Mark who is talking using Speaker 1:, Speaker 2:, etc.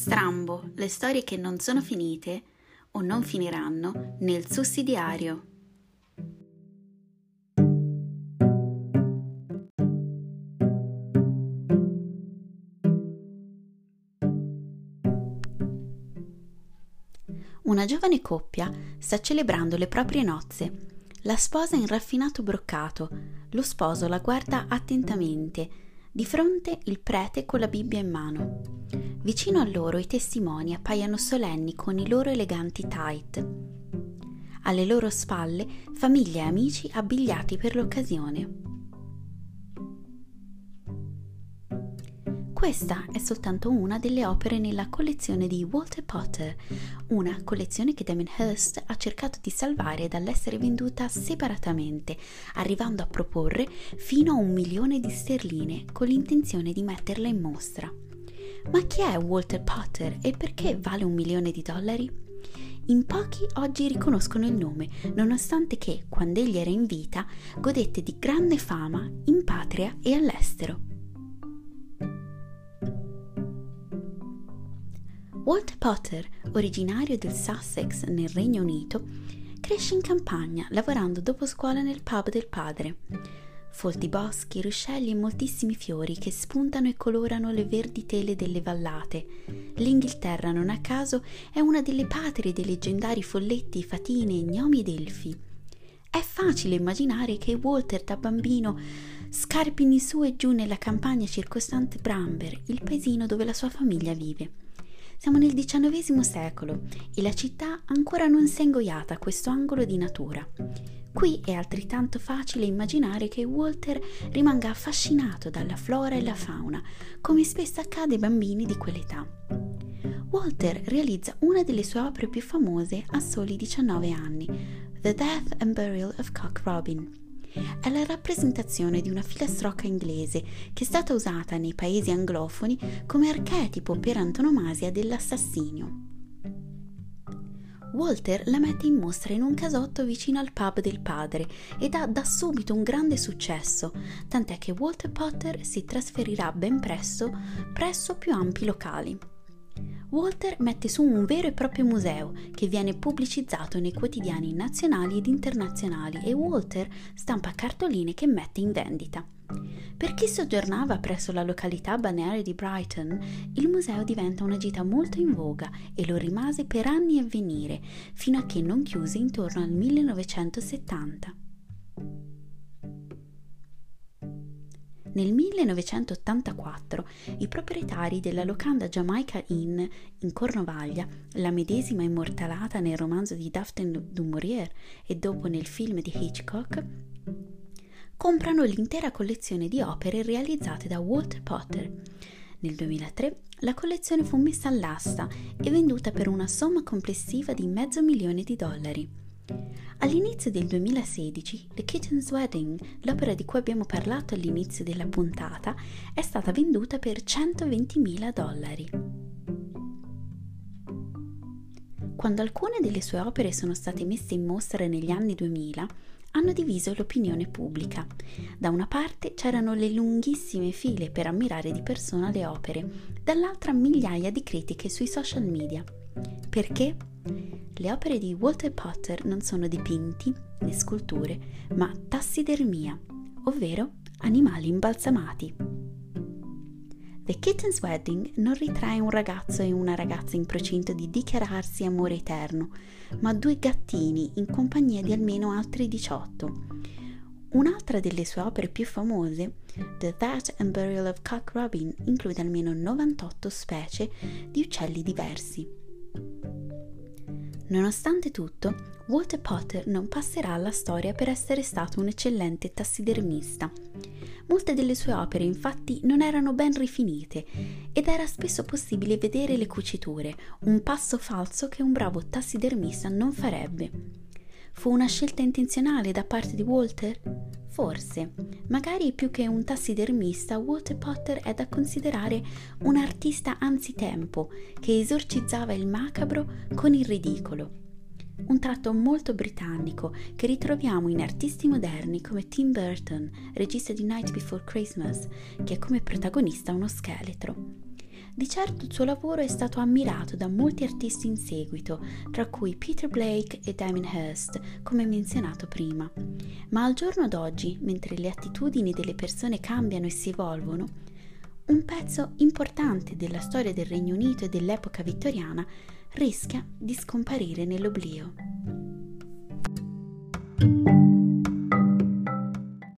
Speaker 1: Strambo, le storie che non sono finite o non finiranno nel sussidiario. Una giovane coppia sta celebrando le proprie nozze. La sposa in raffinato broccato, lo sposo la guarda attentamente, di fronte il prete con la Bibbia in mano. Vicino a loro i testimoni appaiono solenni con i loro eleganti tight. Alle loro spalle famiglie e amici abbigliati per l'occasione. Questa è soltanto una delle opere nella collezione di Walter Potter, una collezione che Damien Hirst ha cercato di salvare dall'essere venduta separatamente, arrivando a proporre fino a un milione di sterline con l'intenzione di metterla in mostra. Ma chi è Walter Potter e perché vale un milione di dollari? In pochi oggi riconoscono il nome, nonostante che, quando egli era in vita, godette di grande fama in patria e all'estero. Walter Potter, originario del Sussex nel Regno Unito, cresce in campagna lavorando dopo scuola nel pub del padre folti boschi, ruscelli e moltissimi fiori che spuntano e colorano le verdi tele delle vallate. L'Inghilterra, non a caso, è una delle patrie dei leggendari folletti, fatine, gnomi ed elfi. È facile immaginare che Walter da bambino scarpini su e giù nella campagna circostante Bramber, il paesino dove la sua famiglia vive. Siamo nel XIX secolo e la città ancora non si è ingoiata a questo angolo di natura. Qui è altrettanto facile immaginare che Walter rimanga affascinato dalla flora e la fauna, come spesso accade ai bambini di quell'età. Walter realizza una delle sue opere più famose a soli 19 anni, The Death and Burial of Cock Robin. È la rappresentazione di una filastrocca inglese che è stata usata nei paesi anglofoni come archetipo per antonomasia dell'assassinio. Walter la mette in mostra in un casotto vicino al pub del padre ed ha da subito un grande successo, tant'è che Walter Potter si trasferirà ben presto presso più ampi locali. Walter mette su un vero e proprio museo che viene pubblicizzato nei quotidiani nazionali ed internazionali e Walter stampa cartoline che mette in vendita. Per chi soggiornava presso la località balneare di Brighton, il museo diventa una gita molto in voga e lo rimase per anni a venire, fino a che non chiuse intorno al 1970. Nel 1984 i proprietari della locanda Jamaica Inn in Cornovaglia, la medesima immortalata nel romanzo di Daphne du Maurier e dopo nel film di Hitchcock, comprano l'intera collezione di opere realizzate da Walter Potter. Nel 2003 la collezione fu messa all'asta e venduta per una somma complessiva di mezzo milione di dollari. All'inizio del 2016, The Kitten's Wedding, l'opera di cui abbiamo parlato all'inizio della puntata, è stata venduta per 120.000 dollari. Quando alcune delle sue opere sono state messe in mostra negli anni 2000, hanno diviso l'opinione pubblica. Da una parte c'erano le lunghissime file per ammirare di persona le opere, dall'altra migliaia di critiche sui social media. Perché? Le opere di Walter Potter non sono dipinti né sculture, ma tassidermia, ovvero animali imbalsamati. The Kitten's Wedding non ritrae un ragazzo e una ragazza in procinto di dichiararsi amore eterno, ma due gattini in compagnia di almeno altri 18. Un'altra delle sue opere più famose, The That and Burial of Cock Robin, include almeno 98 specie di uccelli diversi. Nonostante tutto, Walter Potter non passerà alla storia per essere stato un eccellente tassidermista. Molte delle sue opere infatti non erano ben rifinite ed era spesso possibile vedere le cuciture, un passo falso che un bravo tassidermista non farebbe. Fu una scelta intenzionale da parte di Walter? Forse. Magari più che un tassidermista, Walter Potter è da considerare un artista anzitempo che esorcizzava il macabro con il ridicolo un tratto molto britannico che ritroviamo in artisti moderni come Tim Burton, regista di Night Before Christmas, che ha come protagonista uno scheletro. Di certo il suo lavoro è stato ammirato da molti artisti in seguito, tra cui Peter Blake e Damien Hirst, come menzionato prima. Ma al giorno d'oggi, mentre le attitudini delle persone cambiano e si evolvono, un pezzo importante della storia del Regno Unito e dell'epoca vittoriana rischia di scomparire nell'oblio.